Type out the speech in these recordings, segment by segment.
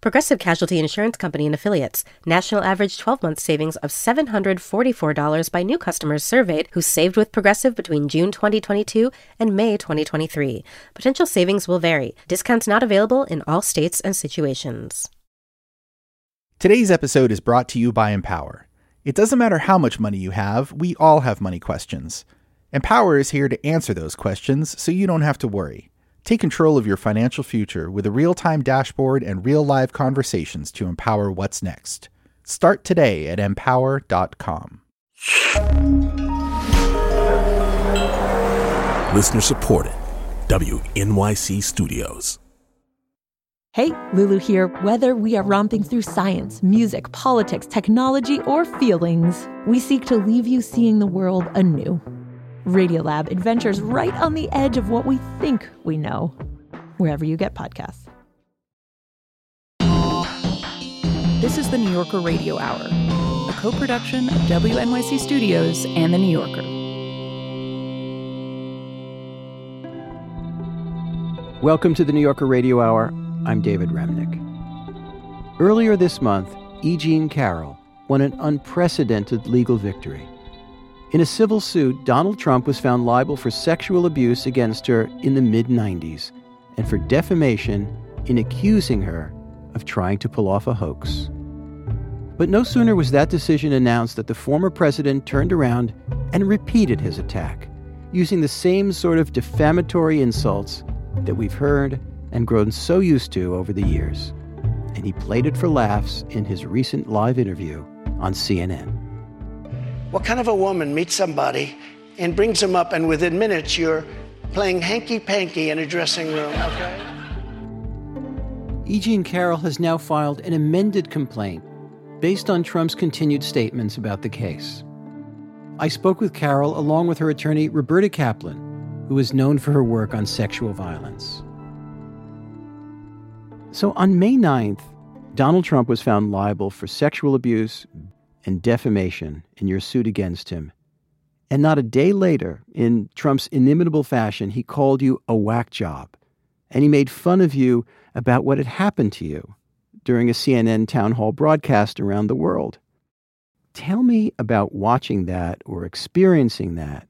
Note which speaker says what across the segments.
Speaker 1: Progressive Casualty Insurance Company and Affiliates. National average 12 month savings of $744 by new customers surveyed who saved with Progressive between June 2022 and May 2023. Potential savings will vary. Discounts not available in all states and situations.
Speaker 2: Today's episode is brought to you by Empower. It doesn't matter how much money you have, we all have money questions. Empower is here to answer those questions so you don't have to worry. Take control of your financial future with a real time dashboard and real live conversations to empower what's next. Start today at empower.com.
Speaker 3: Listener supported. WNYC Studios.
Speaker 4: Hey, Lulu here. Whether we are romping through science, music, politics, technology, or feelings, we seek to leave you seeing the world anew. Radiolab adventures right on the edge of what we think we know, wherever you get podcasts.
Speaker 5: This is the New Yorker Radio Hour, a co production of WNYC Studios and The New Yorker.
Speaker 6: Welcome to the New Yorker Radio Hour. I'm David Remnick. Earlier this month, E. Jean Carroll won an unprecedented legal victory. In a civil suit, Donald Trump was found liable for sexual abuse against her in the mid 90s and for defamation in accusing her of trying to pull off a hoax. But no sooner was that decision announced that the former president turned around and repeated his attack, using the same sort of defamatory insults that we've heard and grown so used to over the years. And he played it for laughs in his recent live interview on CNN.
Speaker 7: What kind of a woman meets somebody and brings them up, and within minutes you're playing hanky panky in a dressing room, okay?
Speaker 6: E. Jean Carroll has now filed an amended complaint based on Trump's continued statements about the case. I spoke with Carroll along with her attorney, Roberta Kaplan, who is known for her work on sexual violence. So on May 9th, Donald Trump was found liable for sexual abuse, and defamation in your suit against him. And not a day later, in Trump's inimitable fashion, he called you a whack job. And he made fun of you about what had happened to you during a CNN town hall broadcast around the world. Tell me about watching that or experiencing that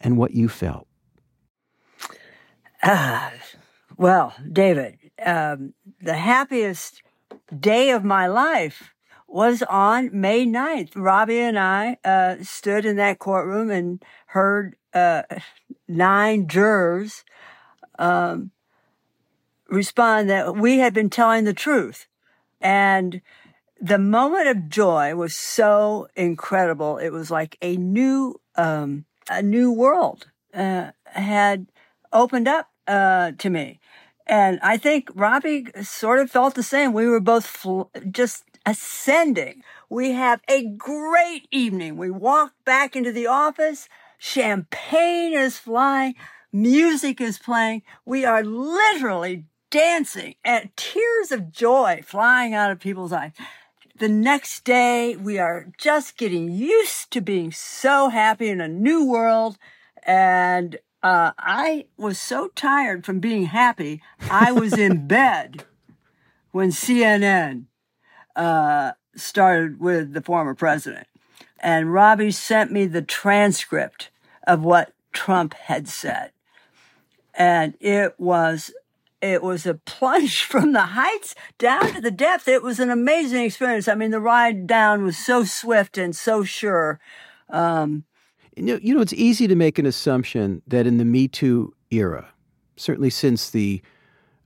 Speaker 6: and what you felt.
Speaker 8: Uh, well, David, um, the happiest day of my life was on May 9th. Robbie and I uh, stood in that courtroom and heard uh, nine jurors um, respond that we had been telling the truth. And the moment of joy was so incredible. It was like a new, um, a new world uh, had opened up uh, to me. And I think Robbie sort of felt the same. We were both fl- just ascending. We have a great evening. We walk back into the office. Champagne is flying. Music is playing. We are literally dancing and tears of joy flying out of people's eyes. The next day, we are just getting used to being so happy in a new world. And uh, I was so tired from being happy, I was in bed when CNN uh, started with the former president. And Robbie sent me the transcript of what Trump had said. And it was it was a plunge from the heights down to the depth. It was an amazing experience. I mean, the ride down was so swift and so sure. Um,
Speaker 6: you, know, you know, it's easy to make an assumption that in the Me Too era, certainly since the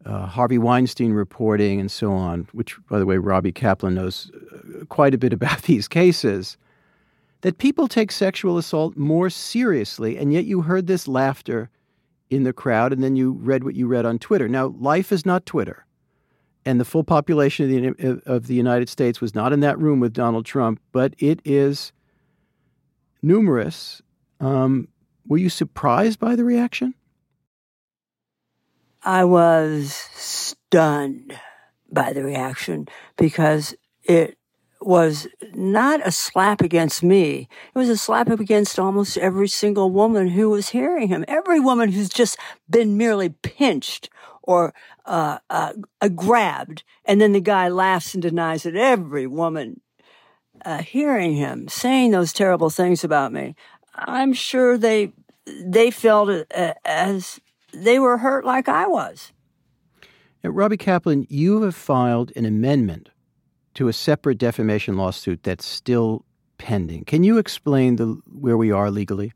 Speaker 6: uh, Harvey Weinstein reporting and so on, which, by the way, Robbie Kaplan knows uh, quite a bit about these cases, that people take sexual assault more seriously. And yet you heard this laughter in the crowd, and then you read what you read on Twitter. Now, life is not Twitter. And the full population of the, of the United States was not in that room with Donald Trump, but it is numerous. Um, Were you surprised by the reaction?
Speaker 8: I was stunned by the reaction because it was not a slap against me. It was a slap up against almost every single woman who was hearing him. Every woman who's just been merely pinched or uh, uh, uh, grabbed, and then the guy laughs and denies it. Every woman uh, hearing him saying those terrible things about me, I'm sure they they felt uh, as they were hurt like I was.
Speaker 6: Now, Robbie Kaplan, you have filed an amendment to a separate defamation lawsuit that's still pending. Can you explain the where we are legally?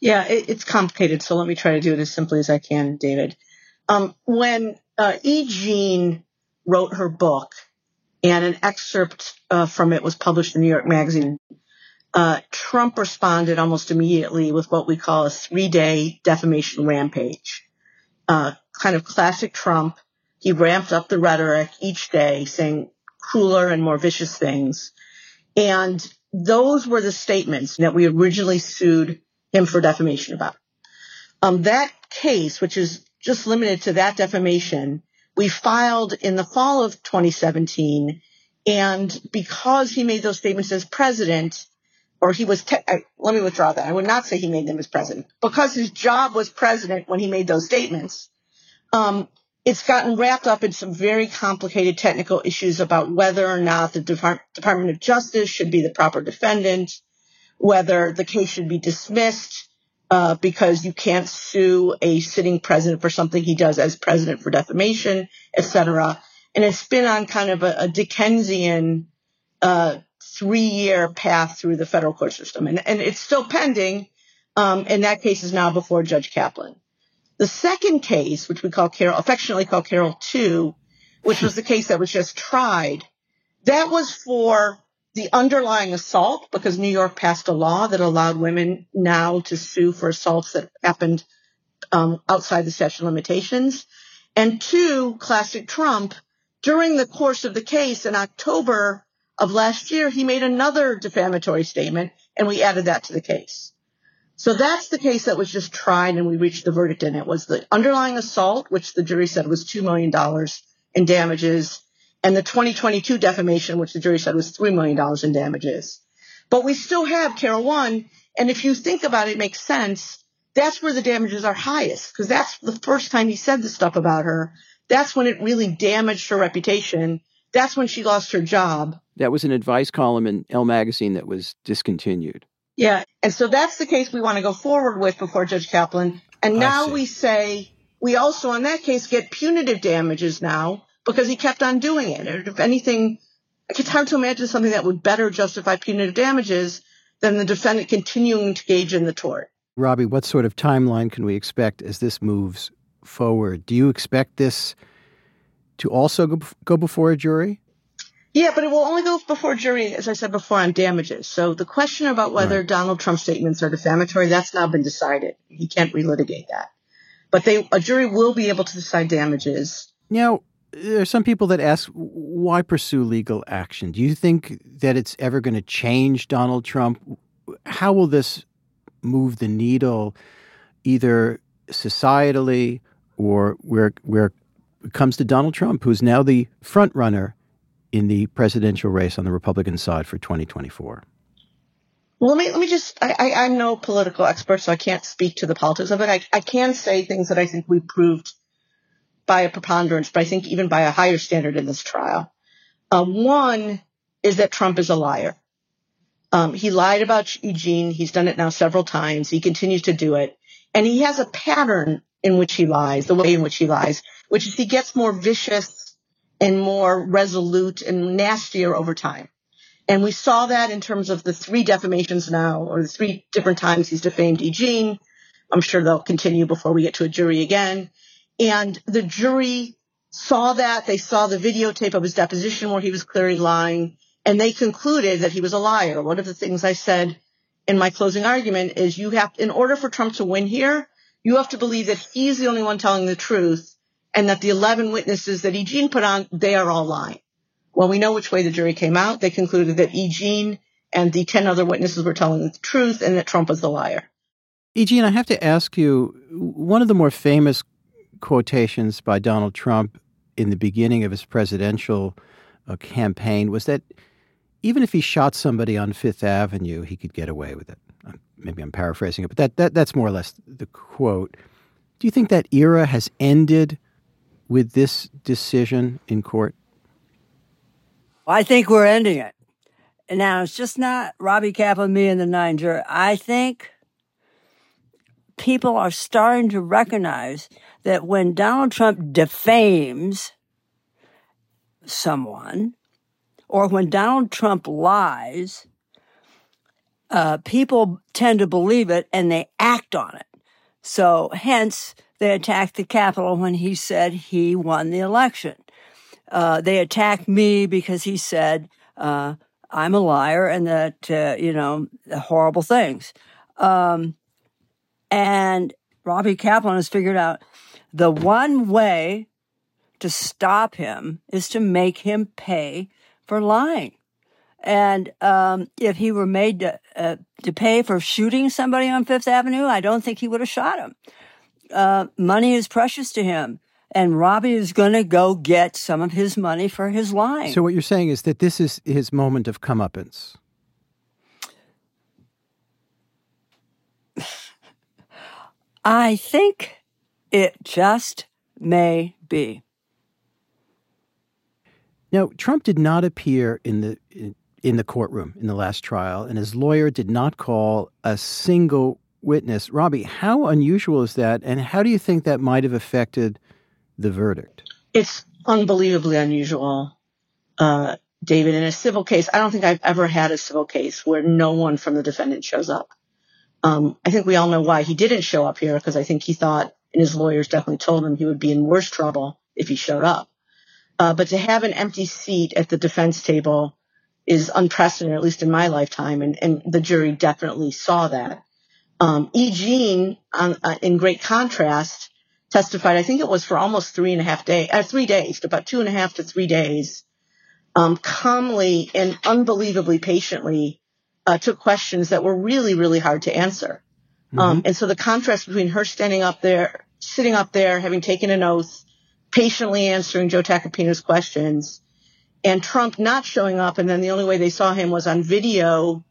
Speaker 9: Yeah, it, it's complicated, so let me try to do it as simply as I can, David. Um, when uh, E. Jean wrote her book, and an excerpt uh, from it was published in New York Magazine, uh, Trump responded almost immediately with what we call a three-day defamation rampage. Uh, kind of classic Trump. He ramped up the rhetoric each day, saying crueler and more vicious things. And those were the statements that we originally sued him for defamation about. Um, that case, which is just limited to that defamation, we filed in the fall of 2017. And because he made those statements as president, or he was, te- I, let me withdraw that. I would not say he made them as president. Because his job was president when he made those statements, um, it's gotten wrapped up in some very complicated technical issues about whether or not the Depart- Department of Justice should be the proper defendant, whether the case should be dismissed uh, because you can't sue a sitting president for something he does as president for defamation, etc. And it's been on kind of a, a Dickensian uh, three-year path through the federal court system, and, and it's still pending. Um, and that case is now before Judge Kaplan. The second case, which we call Carroll, affectionately call Carroll 2, which was the case that was just tried, that was for the underlying assault because New York passed a law that allowed women now to sue for assaults that happened um, outside the statute of limitations. And two, classic Trump, during the course of the case in October of last year, he made another defamatory statement and we added that to the case. So that's the case that was just tried and we reached the verdict in. It was the underlying assault, which the jury said was $2 million in damages, and the 2022 defamation, which the jury said was $3 million in damages. But we still have Carroll 1, and if you think about it, it makes sense. That's where the damages are highest, because that's the first time he said the stuff about her. That's when it really damaged her reputation. That's when she lost her job.
Speaker 6: That was an advice column in Elle magazine that was discontinued.
Speaker 9: Yeah. And so that's the case we want to go forward with before Judge Kaplan. And now we say we also, in that case, get punitive damages now because he kept on doing it. And if anything, it's hard to imagine something that would better justify punitive damages than the defendant continuing to engage in the tort.
Speaker 6: Robbie, what sort of timeline can we expect as this moves forward? Do you expect this to also go, go before a jury?
Speaker 9: Yeah, but it will only go before jury, as I said before, on damages. So the question about whether
Speaker 6: Right.
Speaker 9: Donald Trump's statements are defamatory, that's now been decided. He can't relitigate that. But they, a jury will be able to decide damages.
Speaker 6: Now, there are some people that ask, why pursue legal action? Do you think that it's ever going to change Donald Trump? How will this move the needle, either societally or where where comes to Donald Trump, who's now the front runner in the presidential race on the Republican side for 2024?
Speaker 9: Well, let me let me just. I, I, I'm no political expert, so I can't speak to the politics of it. I, I can say things that I think we proved by a preponderance, but I think even by a higher standard in this trial. Uh, one is that Trump is a liar. Um, he lied about Eugene. He's done it now several times. He continues to do it, and he has a pattern in which he lies, the way in which he lies, which is he gets more vicious and more resolute and nastier over time. And we saw that in terms of the three defamations now, or the three different times he's defamed Eugene. I'm sure they'll continue before we get to a jury again. And the jury saw that. They saw the videotape of his deposition where he was clearly lying, and they concluded that he was a liar. One of the things I said in my closing argument is you have, in order for Trump to win here, you have to believe that he's the only one telling the truth and that the 11 witnesses that Eugene put on, they are all lying. Well, we know which way the jury came out. They concluded that Eugene and the 10 other witnesses were telling the truth and that Trump was the liar.
Speaker 6: Eugene, I have to ask you one of the more famous quotations by Donald Trump in the beginning of his presidential uh, campaign was that even if he shot somebody on Fifth Avenue, he could get away with it. Maybe I'm paraphrasing it, but that, that that's more or less the quote. Do you think that era has ended with this decision in court?
Speaker 8: I think we're ending it. Now, it's just not Robbie Kaplan, me, and the nine jury. I think people are starting to recognize that when Donald Trump defames someone, or when Donald Trump lies, uh, people tend to believe it and they act on it. So, hence, they attacked the Capitol when he said he won the election. Uh, they attacked me because he said uh, I'm a liar and that uh, you know horrible things. Um, and Robbie Kaplan has figured out the one way to stop him is to make him pay for lying. And um, if he were made to, uh, to pay for shooting somebody on Fifth Avenue, I don't think he would have shot him. Uh, money is precious to him. And Robbie is going to go get some of his money for his lying.
Speaker 6: So, what you're saying is that this is his moment of comeuppance.
Speaker 8: I think it just may be.
Speaker 6: Now, Trump did not appear in the in the courtroom in the last trial, and his lawyer did not call a single witness. Robbie, how unusual is that, and how do you think that might have affected the verdict?
Speaker 9: It's unbelievably unusual, uh, David. In a civil case, I don't think I've ever had a civil case where no one from the defendant shows up. Um, I think we all know why he didn't show up here because I think he thought, and his lawyers definitely told him he would be in worse trouble if he showed up. Uh, but to have an empty seat at the defense table is unprecedented, at least in my lifetime, and, and the jury definitely saw that. Um, E. Jean, uh, in great contrast, testified. I think it was for almost three and a half days, uh, three days, about two and a half to three days, um, calmly and unbelievably patiently uh, took questions that were really, really hard to answer. Mm-hmm. Um, and so the contrast between her standing up there, sitting up there, having taken an oath, patiently answering Joe Tacopina's questions, and Trump not showing up, and then the only way they saw him was on video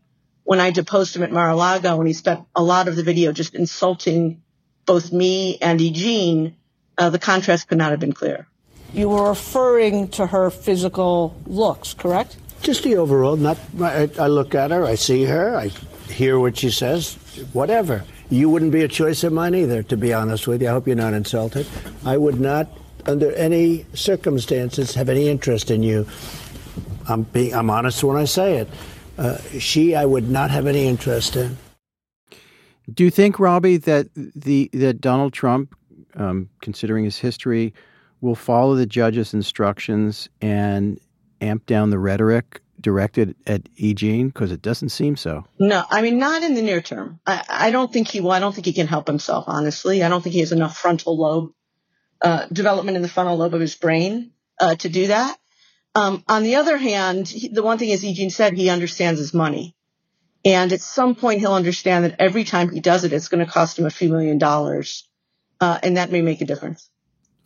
Speaker 9: when I deposed him at Mar-a-Lago, and he spent a lot of the video just insulting both me and Eugene, uh, the contrast could not have been clearer.
Speaker 10: You were referring to her physical looks, correct?
Speaker 11: Just the overall. Not. I, I look at her, I see her, I hear what she says, whatever. You wouldn't be a choice of mine either, to be honest with you. I hope you're not insulted. I would not, under any circumstances, have any interest in you. I'm being. I'm honest when I say it. Uh, she, I would not have any interest in.
Speaker 6: Do you think, Robbie, that the that Donald Trump, um, considering his history, will follow the judge's instructions and amp down the rhetoric directed at E. Jean? Because it doesn't seem so.
Speaker 9: No, I mean not in the near term. I, I don't think he will. I don't think he can help himself. Honestly, I don't think he has enough frontal lobe uh, development in the frontal lobe of his brain uh, to do that. Um, on the other hand, he, the one thing, as Eugene said, he understands his money. And at some point, he'll understand that every time he does it, it's going to cost him a few million dollars. Uh, and that may make a difference.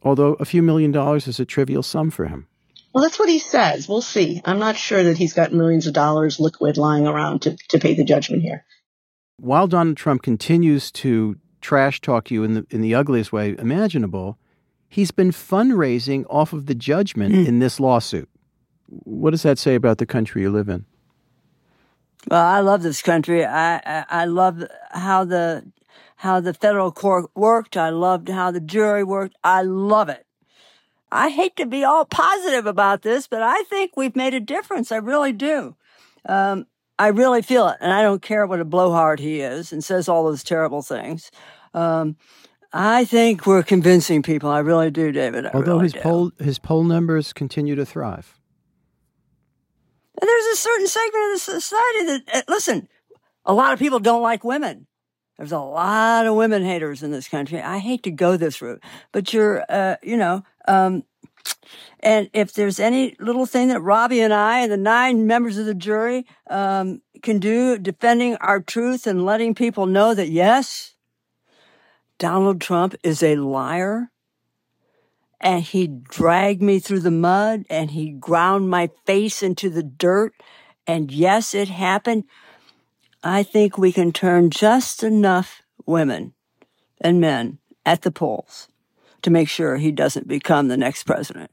Speaker 6: Although a few million dollars is a trivial sum for him.
Speaker 9: Well, that's what he says. We'll see. I'm not sure that he's got millions of dollars liquid lying around to, to pay the judgment here.
Speaker 6: While Donald Trump continues to trash talk you in the, in the ugliest way imaginable, he's been fundraising off of the judgment mm. in this lawsuit. What does that say about the country you live in?
Speaker 8: Well, I love this country. I, I, I love how the how the federal court worked. I loved how the jury worked. I love it. I hate to be all positive about this, but I think we've made a difference. I really do. Um, I really feel it, and I don't care what a blowhard he is and says all those terrible things. Um, I think we're convincing people. I really do, David. I
Speaker 6: Although
Speaker 8: really
Speaker 6: his
Speaker 8: do.
Speaker 6: poll his poll numbers continue to thrive.
Speaker 8: And there's a certain segment of the society that, uh, listen, a lot of people don't like women. There's a lot of women haters in this country. I hate to go this route, but you're, uh, you know, um, and if there's any little thing that Robbie and I and the nine members of the jury um, can do defending our truth and letting people know that yes, Donald Trump is a liar and he dragged me through the mud and he ground my face into the dirt. And yes, it happened. I think we can turn just enough women and men at the polls to make sure he doesn't become the next president.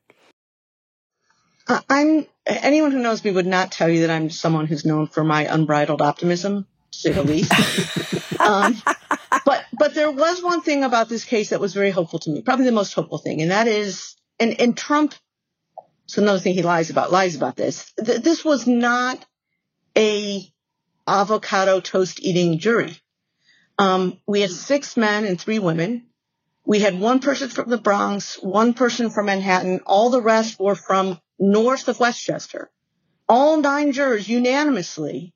Speaker 9: Uh, I'm anyone who knows me would not tell you that I'm someone who's known for my unbridled optimism, to say the least. um, there was one thing about this case that was very hopeful to me, probably the most hopeful thing, and that is, and and Trump. So another thing he lies about lies about this. Th- this was not a avocado toast eating jury. Um, we had six men and three women. We had one person from the Bronx, one person from Manhattan. All the rest were from north of Westchester. All nine jurors unanimously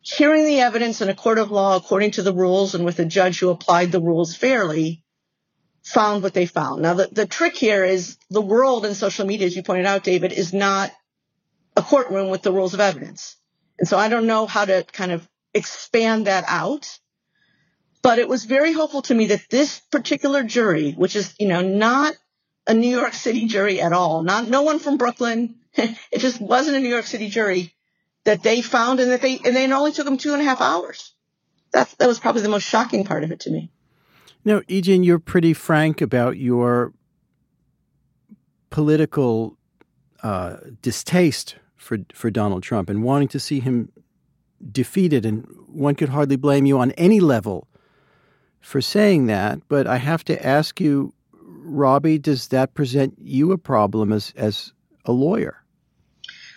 Speaker 9: hearing the evidence in a court of law according to the rules and with a judge who applied the rules fairly found what they found. Now the, the trick here is the world and social media, as you pointed out, David, is not a courtroom with the rules of evidence. And so I don't know how to kind of expand that out. But it was very hopeful to me that this particular jury, which is, you know, not a New York City jury at all, not no one from Brooklyn. it just wasn't a New York City jury that they found and that they and it only took them two and a half hours. That that was probably the most shocking part of it to me.
Speaker 6: Now, E. You're pretty frank about your political uh, distaste for for Donald Trump and wanting to see him defeated, and one could hardly blame you on any level for saying that. But I have to ask you, Robbie, does that present you a problem as as a lawyer?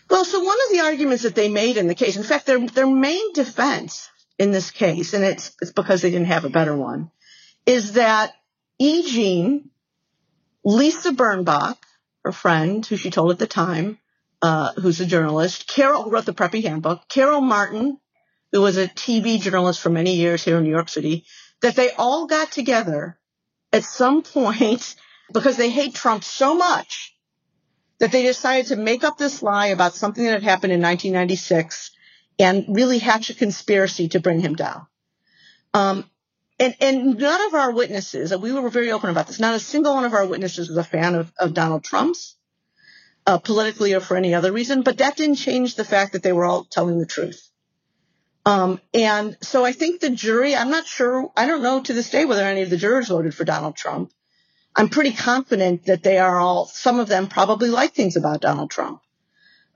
Speaker 9: Well, so one of the arguments that they made in the case, in fact, their their main defense in this case, and it's it's because they didn't have a better one, is that E. Jean, Lisa Birnbach, her friend, who she told at the time, uh, who's a journalist, Carol, who wrote the Preppy Handbook, Carol Martin, who was a TV journalist for many years here in New York City, that they all got together at some point because they hate Trump so much that they decided to make up this lie about something that had happened in 1996 and really hatch a conspiracy to bring him down. Um, and, and none of our witnesses, we were very open about this, not a single one of our witnesses was a fan of, of Donald Trump's, uh, politically or for any other reason, but that didn't change the fact that they were all telling the truth. Um, and so I think the jury, I'm not sure, I don't know to this day whether any of the jurors voted for Donald Trump. I'm pretty confident that they are all, some of them probably like things about Donald Trump.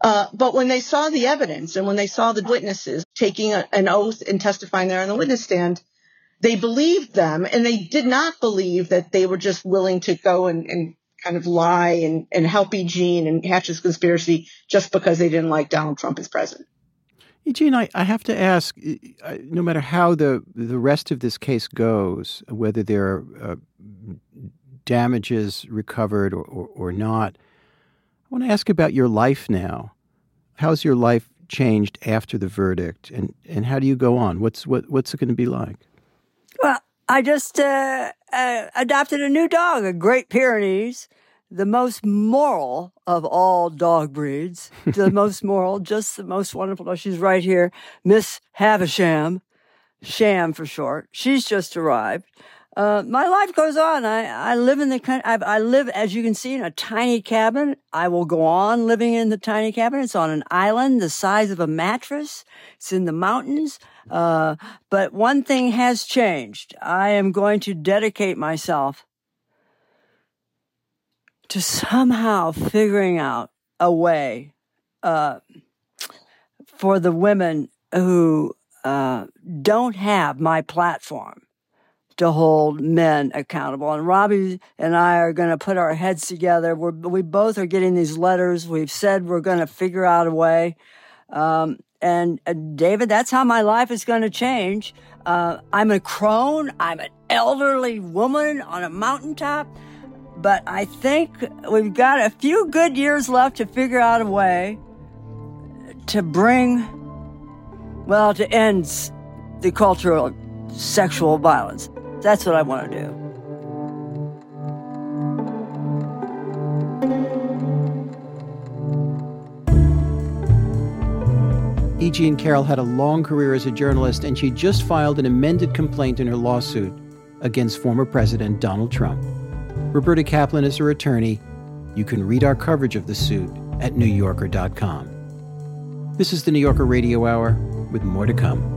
Speaker 9: Uh, but when they saw the evidence and when they saw the witnesses taking a, an oath and testifying there on the witness stand, they believed them and they did not believe that they were just willing to go and, and kind of lie and, and help E. Jean and hatch this conspiracy just because they didn't like Donald Trump as president.
Speaker 6: Eugene, I, I have to ask, no matter how the, the rest of this case goes, whether there are uh, damages recovered or, or, or not, I want to ask about your life now. How's your life changed after the verdict, and, and how do you go on? What's what what's it going to be like?
Speaker 8: Well, I just uh, uh, adopted a new dog, a Great Pyrenees, the most moral of all dog breeds. the most moral, just the most wonderful. Dog. She's right here, Miss Havisham, Sham for short. She's just arrived. Uh, my life goes on. I, I live in the country. I live, as you can see, in a tiny cabin. I will go on living in the tiny cabin. It's on an island the size of a mattress. It's in the mountains. Uh, but one thing has changed. I am going to dedicate myself to somehow figuring out a way uh, for the women who uh, don't have my platform to hold men accountable. And Robbie and I are going to put our heads together. We're, we both are getting these letters. We've said we're going to figure out a way. Um, and uh, David, that's how my life is going to change. Uh, I'm a crone. I'm an elderly woman on a mountaintop. But I think we've got a few good years left to figure out a way to bring, well, to end the cultural sexual violence. That's what I want to do.
Speaker 6: E. Jean Carroll had a long career as a journalist, and she just filed an amended complaint in her lawsuit against former President Donald Trump. Roberta Kaplan is her attorney. You can read our coverage of the suit at NewYorker.com. This is the New Yorker Radio Hour, with more to come.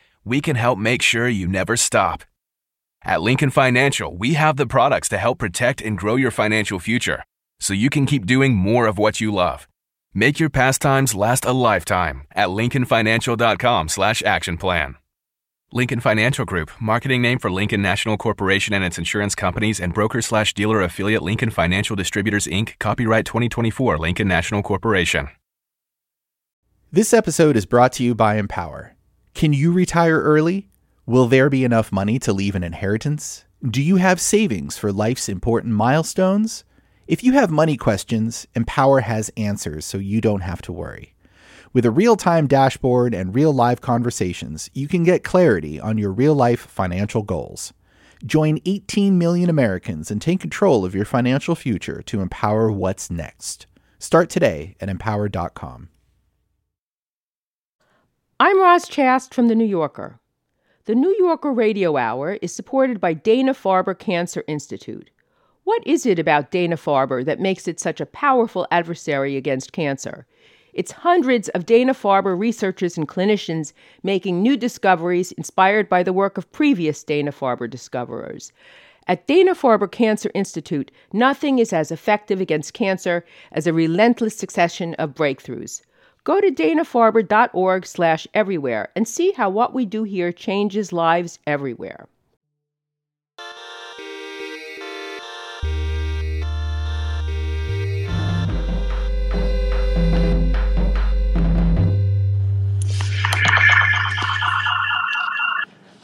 Speaker 12: we can help make sure you never stop. At Lincoln Financial, we have the products to help protect and grow your financial future so you can keep doing more of what you love. Make your pastimes last a lifetime at lincolnfinancial.com slash action plan. Lincoln Financial Group, marketing name for Lincoln National Corporation and its insurance companies and broker slash dealer affiliate Lincoln Financial Distributors Inc., copyright 2024 Lincoln National Corporation.
Speaker 2: This episode is brought to you by Empower. Can you retire early? Will there be enough money to leave an inheritance? Do you have savings for life's important milestones? If you have money questions, Empower has answers so you don't have to worry. With a real time dashboard and real live conversations, you can get clarity on your real life financial goals. Join 18 million Americans and take control of your financial future to empower what's next. Start today at empower.com.
Speaker 13: I'm Roz Chast from The New Yorker. The New Yorker Radio Hour is supported by Dana Farber Cancer Institute. What is it about Dana Farber that makes it such a powerful adversary against cancer? It's hundreds of Dana Farber researchers and clinicians making new discoveries inspired by the work of previous Dana Farber discoverers. At Dana Farber Cancer Institute, nothing is as effective against cancer as a relentless succession of breakthroughs. Go to danafarber.org slash everywhere and see how what we do here changes lives everywhere.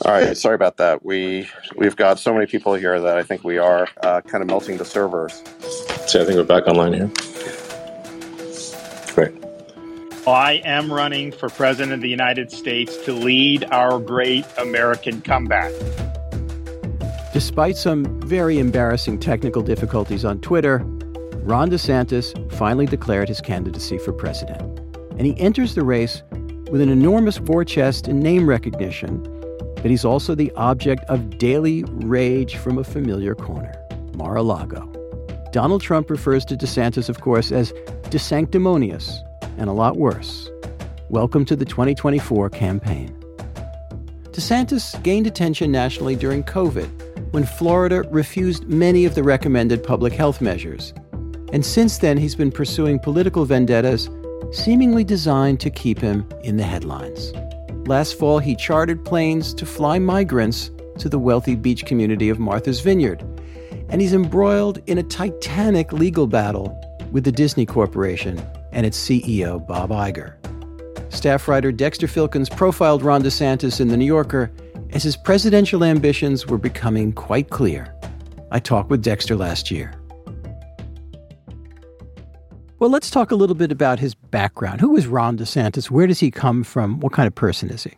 Speaker 14: All right, sorry about that. We we've got so many people here that I think we are uh, kind of melting the servers.
Speaker 15: See, I think we're back online here. Great.
Speaker 16: I am running for President of the United States to lead our great American comeback.
Speaker 6: Despite some very embarrassing technical difficulties on Twitter, Ron DeSantis finally declared his candidacy for president. And he enters the race with an enormous war chest and name recognition, but he's also the object of daily rage from a familiar corner Mar a Lago. Donald Trump refers to DeSantis, of course, as desanctimonious and a lot worse. Welcome to the 2024 campaign. DeSantis gained attention nationally during COVID when Florida refused many of the recommended public health measures. And since then, he's been pursuing political vendettas seemingly designed to keep him in the headlines. Last fall, he chartered planes to fly migrants to the wealthy beach community of Martha's Vineyard. And he's embroiled in a titanic legal battle with the Disney Corporation and its CEO, Bob Iger. Staff writer Dexter Filkins profiled Ron DeSantis in The New Yorker as his presidential ambitions were becoming quite clear. I talked with Dexter last year. Well, let's talk a little bit about his background. Who is Ron DeSantis? Where does he come from? What kind of person is he?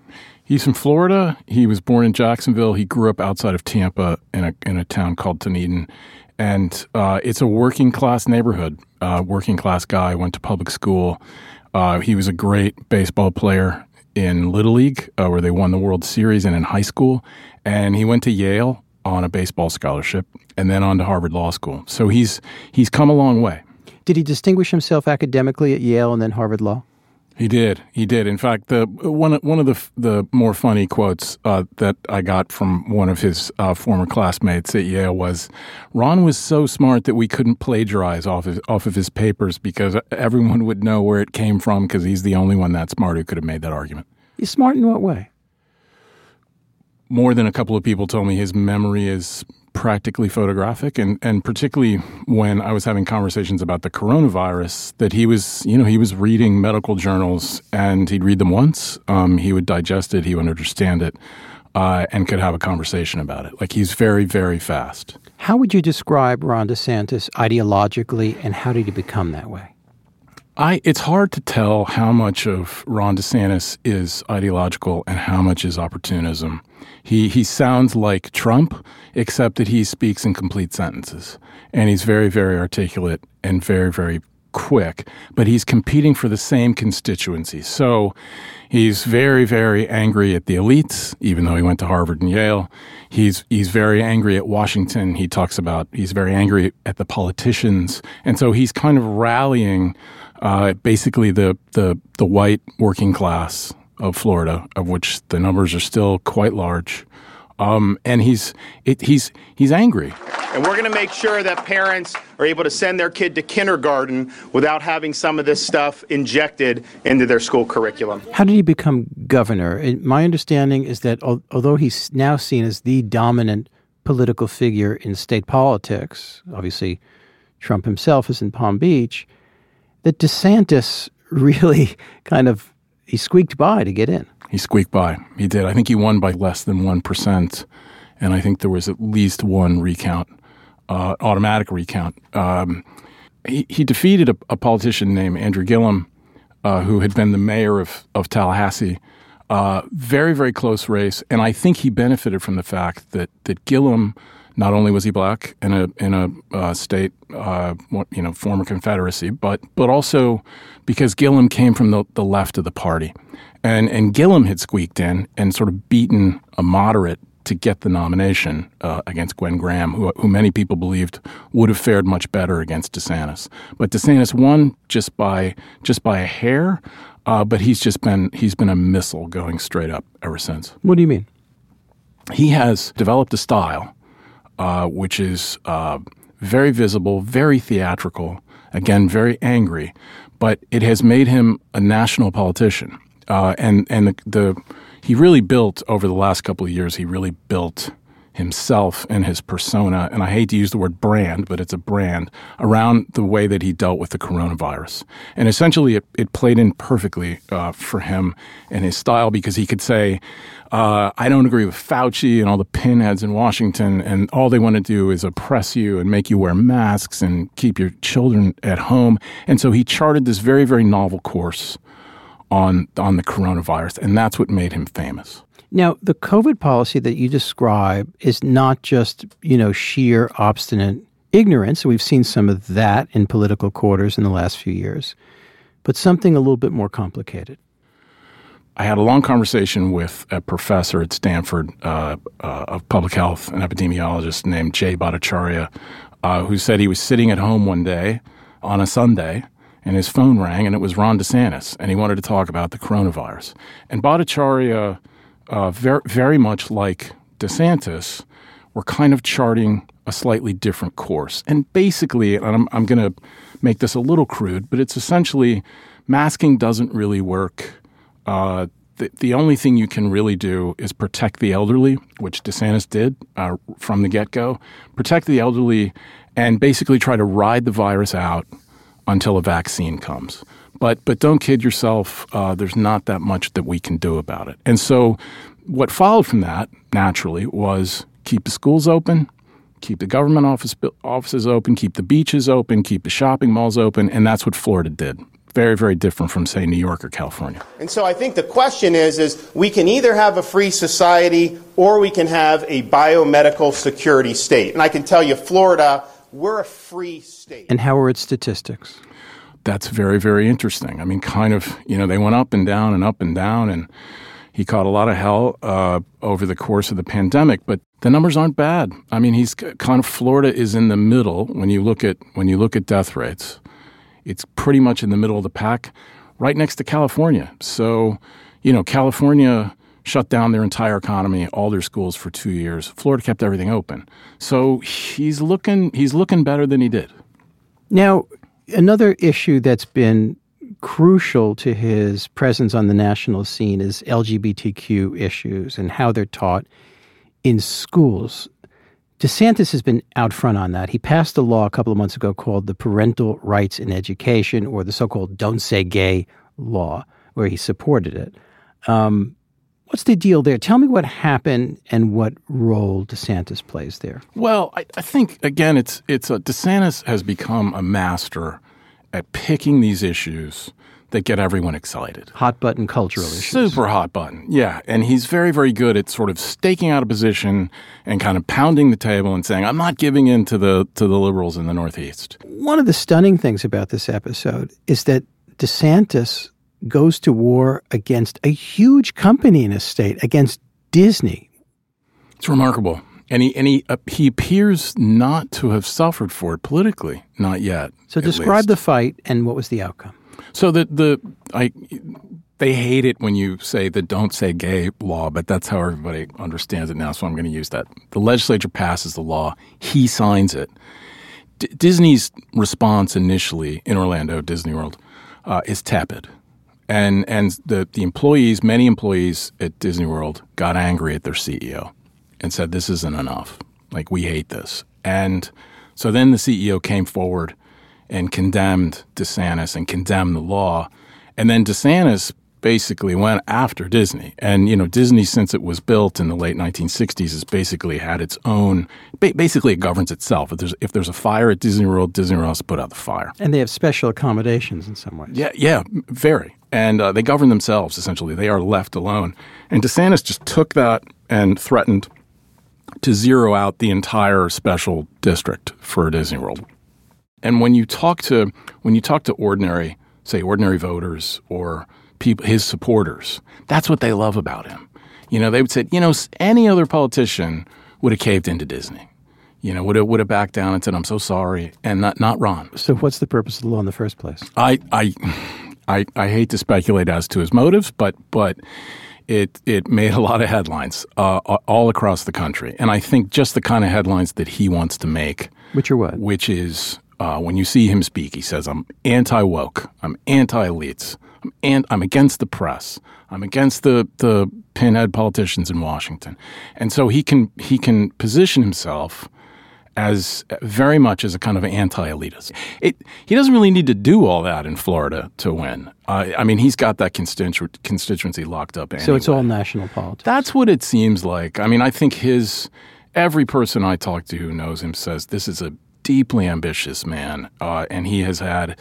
Speaker 17: He's from Florida. He was born in Jacksonville. He grew up outside of Tampa in a, in a town called Dunedin. And uh, it's a working class neighborhood. Uh, working class guy, went to public school. Uh, he was a great baseball player in Little League, uh, where they won the World Series, and in high school. And he went to Yale on a baseball scholarship, and then on to Harvard Law School. So he's he's come a long way.
Speaker 6: Did he distinguish himself academically at Yale and then Harvard Law?
Speaker 17: He did. He did. In fact, the one one of the the more funny quotes uh, that I got from one of his uh, former classmates at Yale was, "Ron was so smart that we couldn't plagiarize off of, off of his papers because everyone would know where it came from because he's the only one that smart who could have made that argument."
Speaker 6: He's smart in what way?
Speaker 17: More than a couple of people told me his memory is practically photographic. And, and particularly when I was having conversations about the coronavirus that he was you know he was reading medical journals and he'd read them once um, he would digest it he would understand it uh, and could have a conversation about it. Like he's very very fast.
Speaker 6: How would you describe Ron DeSantis ideologically and how did he become that way
Speaker 17: I, it's hard to tell how much of Ron DeSantis is ideological and how much is opportunism. He he sounds like Trump, except that he speaks in complete sentences, and he's very very articulate and very very quick. But he's competing for the same constituency, so he's very very angry at the elites, even though he went to Harvard and Yale. He's he's very angry at Washington. He talks about he's very angry at the politicians, and so he's kind of rallying uh, basically the, the, the white working class of Florida, of which the numbers are still quite large. Um, and he's it, he's he's angry.
Speaker 18: And we're going to make sure that parents are able to send their kid to kindergarten without having some of this stuff injected into their school curriculum.
Speaker 6: How did he become governor? My understanding is that although he's now seen as the dominant political figure in state politics, obviously Trump himself is in Palm Beach that DeSantis really kind of he squeaked by to get in.
Speaker 17: He squeaked by. He did. I think he won by less than one percent, and I think there was at least one recount, uh, automatic recount. Um, he, he defeated a, a, politician named Andrew Gillum, uh, who had been the mayor of of Tallahassee. Uh, very very close race, and I think he benefited from the fact that that Gillum not only was he black in a in a uh, state, uh, you know, former Confederacy, but but also because Gillum came from the, the left of the party, and and Gillum had squeaked in and sort of beaten a moderate to get the nomination uh, against Gwen Graham, who, who many people believed would have fared much better against DeSantis. But DeSantis won just by just by a hair. Uh, but he's just been he's been a missile going straight up ever since.
Speaker 6: What do you mean?
Speaker 17: He has developed a style uh, which is uh, very visible, very theatrical, again, very angry, but it has made him a national politician. Uh, and and the, the, he really built over the last couple of years. He really built himself and his persona, and I hate to use the word brand, but it's a brand around the way that he dealt with the coronavirus. And essentially, it, it played in perfectly uh, for him and his style because he could say, uh, I don't agree with Fauci and all the pinheads in Washington, and all they want to do is oppress you and make you wear masks and keep your children at home. And so he charted this very, very novel course on on the coronavirus, and that's what made him famous.
Speaker 6: Now, the COVID policy that you describe is not just, you know, sheer obstinate ignorance. We've seen some of that in political quarters in the last few years, but something a little bit more complicated.
Speaker 17: I had a long conversation with a professor at Stanford uh, uh, of public health, an epidemiologist named Jay Bhattacharya, uh, who said he was sitting at home one day on a Sunday and his phone rang and it was Ron DeSantis and he wanted to talk about the coronavirus. And Bhattacharya uh, very, very much like DeSantis, were kind of charting a slightly different course. And basically, and I'm, I'm going to make this a little crude, but it's essentially masking doesn't really work. Uh, the, the only thing you can really do is protect the elderly, which DeSantis did uh, from the get go. Protect the elderly and basically try to ride the virus out until a vaccine comes. But but don't kid yourself. Uh, there's not that much that we can do about it. And so, what followed from that naturally was keep the schools open, keep the government office offices open, keep the beaches open, keep the shopping malls open, and that's what Florida did. Very, very different from say New York or California.
Speaker 18: And so I think the question is is we can either have a free society or we can have a biomedical security state. And I can tell you Florida, we're a free state.
Speaker 6: And how are its statistics?
Speaker 17: that's very, very interesting. I mean, kind of, you know, they went up and down and up and down, and he caught a lot of hell uh, over the course of the pandemic. But the numbers aren't bad. I mean, he's kind of Florida is in the middle when you look at when you look at death rates. It's pretty much in the middle of the pack, right next to California. So, you know, California shut down their entire economy, all their schools for two years. Florida kept everything open. So he's looking he's looking better than he did.
Speaker 6: Now, Another issue that's been crucial to his presence on the national scene is LGBTQ issues and how they're taught in schools. DeSantis has been out front on that. He passed a law a couple of months ago called the Parental Rights in Education, or the so called Don't Say Gay law, where he supported it. Um, what's the deal there? Tell me what happened and what role DeSantis plays there.
Speaker 17: Well, I, I think again, it's it's a DeSantis has become a master at picking these issues that get everyone excited.
Speaker 6: Hot button cultural issues.
Speaker 17: Super hot button, yeah. And he's very, very good at sort of staking out a position and kind of pounding the table and saying, "I'm not giving in to the to the liberals in the Northeast."
Speaker 6: One of the stunning things about this episode is that DeSantis goes to war against a huge company in his state, against Disney.
Speaker 17: It's remarkable. And he, and he, uh, he appears not to have suffered for it politically, not yet.
Speaker 6: So describe the fight and what was the outcome.
Speaker 17: So the the I they hate it when you say the "don't say gay" law, but that's how everybody understands it now. So I'm going to use that. The legislature passes the law, he signs it. D- Disney's response initially in Orlando Disney World uh, is tepid, and and the the employees, many employees at Disney World, got angry at their CEO and said, "This isn't enough. Like we hate this." And so then the CEO came forward and condemned DeSantis and condemned the law. And then DeSantis basically went after Disney. And, you know, Disney, since it was built in the late 1960s, has basically had its own, basically it governs itself. If there's, if there's a fire at Disney World, Disney World has to put out the fire.
Speaker 6: And they have special accommodations in some ways.
Speaker 17: Yeah, yeah, very. And uh, they govern themselves, essentially. They are left alone. And DeSantis just took that and threatened to zero out the entire special district for Disney World. And when you talk to when you talk to ordinary, say ordinary voters or people his supporters, that's what they love about him. You know, they would say, you know, any other politician would have caved into Disney. You know, would have would have backed down and said, "I'm so sorry," and not not Ron.
Speaker 6: So, what's the purpose of the law in the first place?
Speaker 17: I I I, I hate to speculate as to his motives, but but it it made a lot of headlines uh, all across the country, and I think just the kind of headlines that he wants to make,
Speaker 6: which are what,
Speaker 17: which is uh, when you see him speak, he says, "I'm anti woke. I'm anti elites. I'm, an- I'm against the press. I'm against the the pinhead politicians in Washington." And so he can he can position himself as very much as a kind of anti-elitist. It, he doesn't really need to do all that in Florida to win. Uh, I mean, he's got that constitu- constituency locked up. Anyway.
Speaker 6: So it's all national politics.
Speaker 17: That's what it seems like. I mean, I think his every person I talk to who knows him says this is a deeply ambitious man, uh, and he has had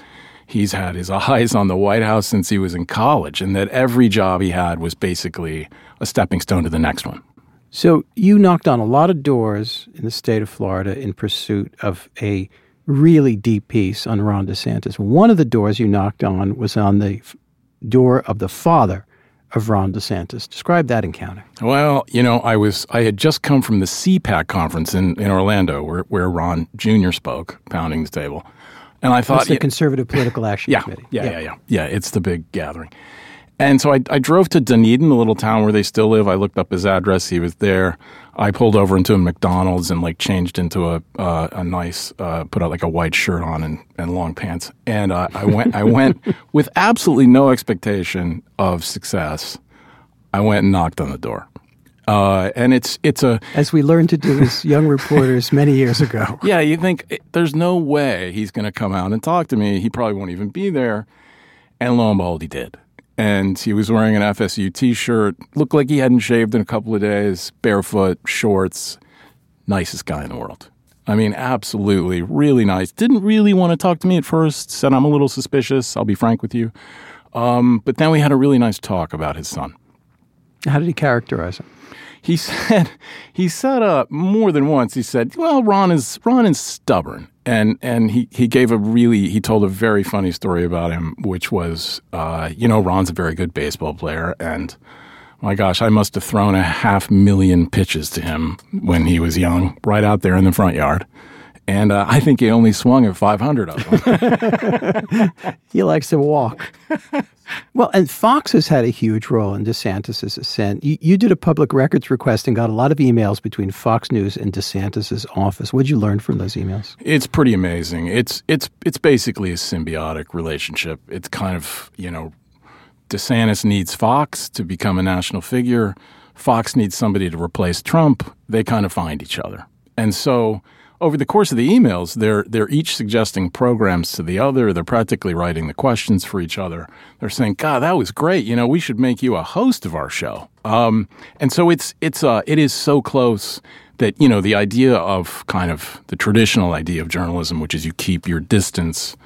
Speaker 17: he's had his eyes on the White House since he was in college, and that every job he had was basically a stepping stone to the next one.
Speaker 6: So you knocked on a lot of doors in the state of Florida in pursuit of a really deep piece on Ron DeSantis. One of the doors you knocked on was on the door of the father of Ron DeSantis. Describe that encounter.
Speaker 17: Well, you know, I was I had just come from the CPAC conference in, in Orlando where, where Ron Jr. spoke, pounding the table. And I thought
Speaker 6: That's the yeah, Conservative Political Action
Speaker 17: yeah,
Speaker 6: Committee.
Speaker 17: Yeah, yeah, yeah, yeah. Yeah, it's the big gathering. And so I, I drove to Dunedin, the little town where they still live. I looked up his address. He was there. I pulled over into a McDonald's and like changed into a uh, a nice, uh, put out like a white shirt on and, and long pants. And uh, I went I went with absolutely no expectation of success. I went and knocked on the door. Uh, and it's it's a
Speaker 6: as we learned to do as young reporters many years ago.
Speaker 17: Yeah, you think eh, there's no way he's going to come out and talk to me. He probably won't even be there. And lo and behold, he did and he was wearing an FSU t-shirt. Looked like he hadn't shaved in a couple of days. Barefoot, shorts. Nicest guy in the world. I mean, absolutely, really nice. Didn't really want to talk to me at first. Said I'm a little suspicious. I'll be frank with you. Um, but then we had a really nice talk about his son.
Speaker 6: How did he characterize him?
Speaker 17: He said he said uh, more than once. He said, "Well, Ron is Ron is stubborn." And and he he gave a really he told a very funny story about him, which was uh, you know Ron's a very good baseball player, and my gosh, I must have thrown a half million pitches to him when he was young, right out there in the front yard. And uh, I think he only swung at 500 of them.
Speaker 6: he likes to walk. well, and Fox has had a huge role in DeSantis' ascent. You, you, did a public records request and got a lot of emails between Fox News and DeSantis' office. What did you learn from those emails?
Speaker 17: It's pretty amazing. It's it's it's basically a symbiotic relationship. It's kind of you know, DeSantis needs Fox to become a national figure. Fox needs somebody to replace Trump, they kind of find each other. And so over the course of the emails, they're they're each suggesting programs to the other. They're practically writing the questions for each other. They're saying, "God, that was great. You know, we should make you a host of our show." Um, and so it's it's uh, it is so close that you know the idea of kind of the traditional idea of journalism, which is you keep your distance.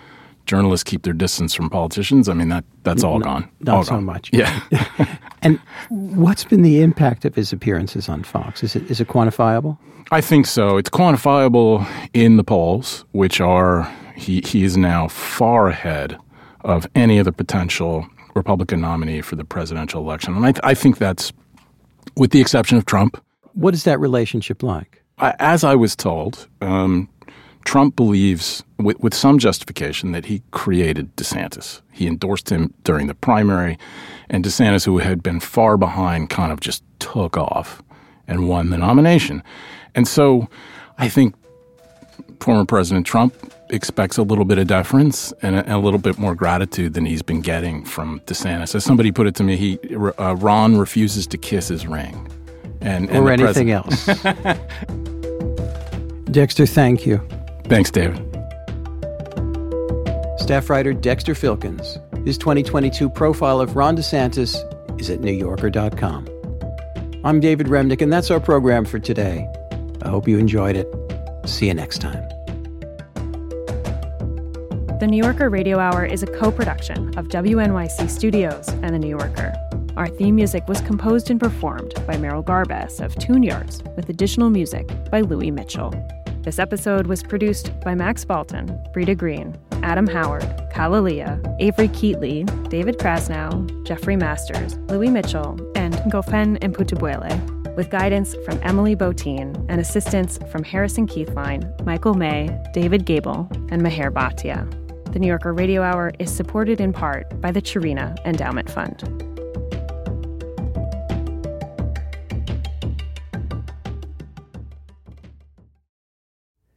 Speaker 17: Journalists keep their distance from politicians. I mean that that's all
Speaker 6: No,
Speaker 17: gone.
Speaker 6: not
Speaker 17: all
Speaker 6: so
Speaker 17: gone.
Speaker 6: much.
Speaker 17: Yeah.
Speaker 6: And what's been the impact of his appearances on Fox? Is it is it quantifiable?
Speaker 17: I think so. It's quantifiable in the polls, which are he he is now far ahead of any other potential Republican nominee for the presidential election, and I, I think that's with the exception of Trump.
Speaker 6: What is that relationship like?
Speaker 17: I, as I was told, um, Trump believes, with, with some justification, that he created DeSantis. He endorsed him during the primary, and DeSantis, who had been far behind, kind of just took off and won the nomination. And so I think former President Trump expects a little bit of deference and a, a little bit more gratitude than he's been getting from DeSantis. As somebody put it to me, he uh, Ron refuses to kiss his ring. And, and
Speaker 6: or anything else. Dexter, thank you.
Speaker 17: Thanks, David.
Speaker 6: Staff writer Dexter Filkins. His 2022 profile of Ron DeSantis is at NewYorker.com. I'm David Remnick, and that's our program for today. I hope you enjoyed it. See you next time.
Speaker 19: The New Yorker Radio Hour is a co production of WNYC Studios and The New Yorker. Our theme music was composed and performed by Merrill Garbus of Tune Yards, with additional music by Louis Mitchell. This episode was produced by Max Balton, Britta Greene, Adam Howard, KalaLea, Avery Keatley, David Krasnow, Jeffrey Masters, Louis Mitchell, and Ngofeen Mputubwele, with guidance from Emily Botein and assistance from Harrison Keithline, Michael May, David Gable, and Meher Bhatia. The New Yorker Radio Hour is supported in part by the Charina Endowment Fund.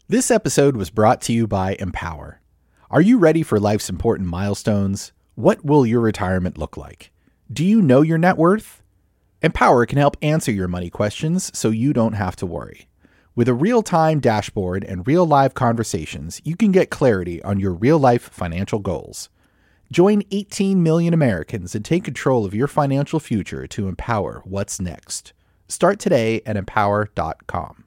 Speaker 2: This episode was brought to you by Empower. Are you ready for life's important milestones? What will your retirement look like? Do you know your net worth? Empower can help answer your money questions so you don't have to worry. With a real time dashboard and real live conversations, you can get clarity on your real life financial goals. Join 18 million Americans and take control of your financial future to empower what's next. Start today at empower.com.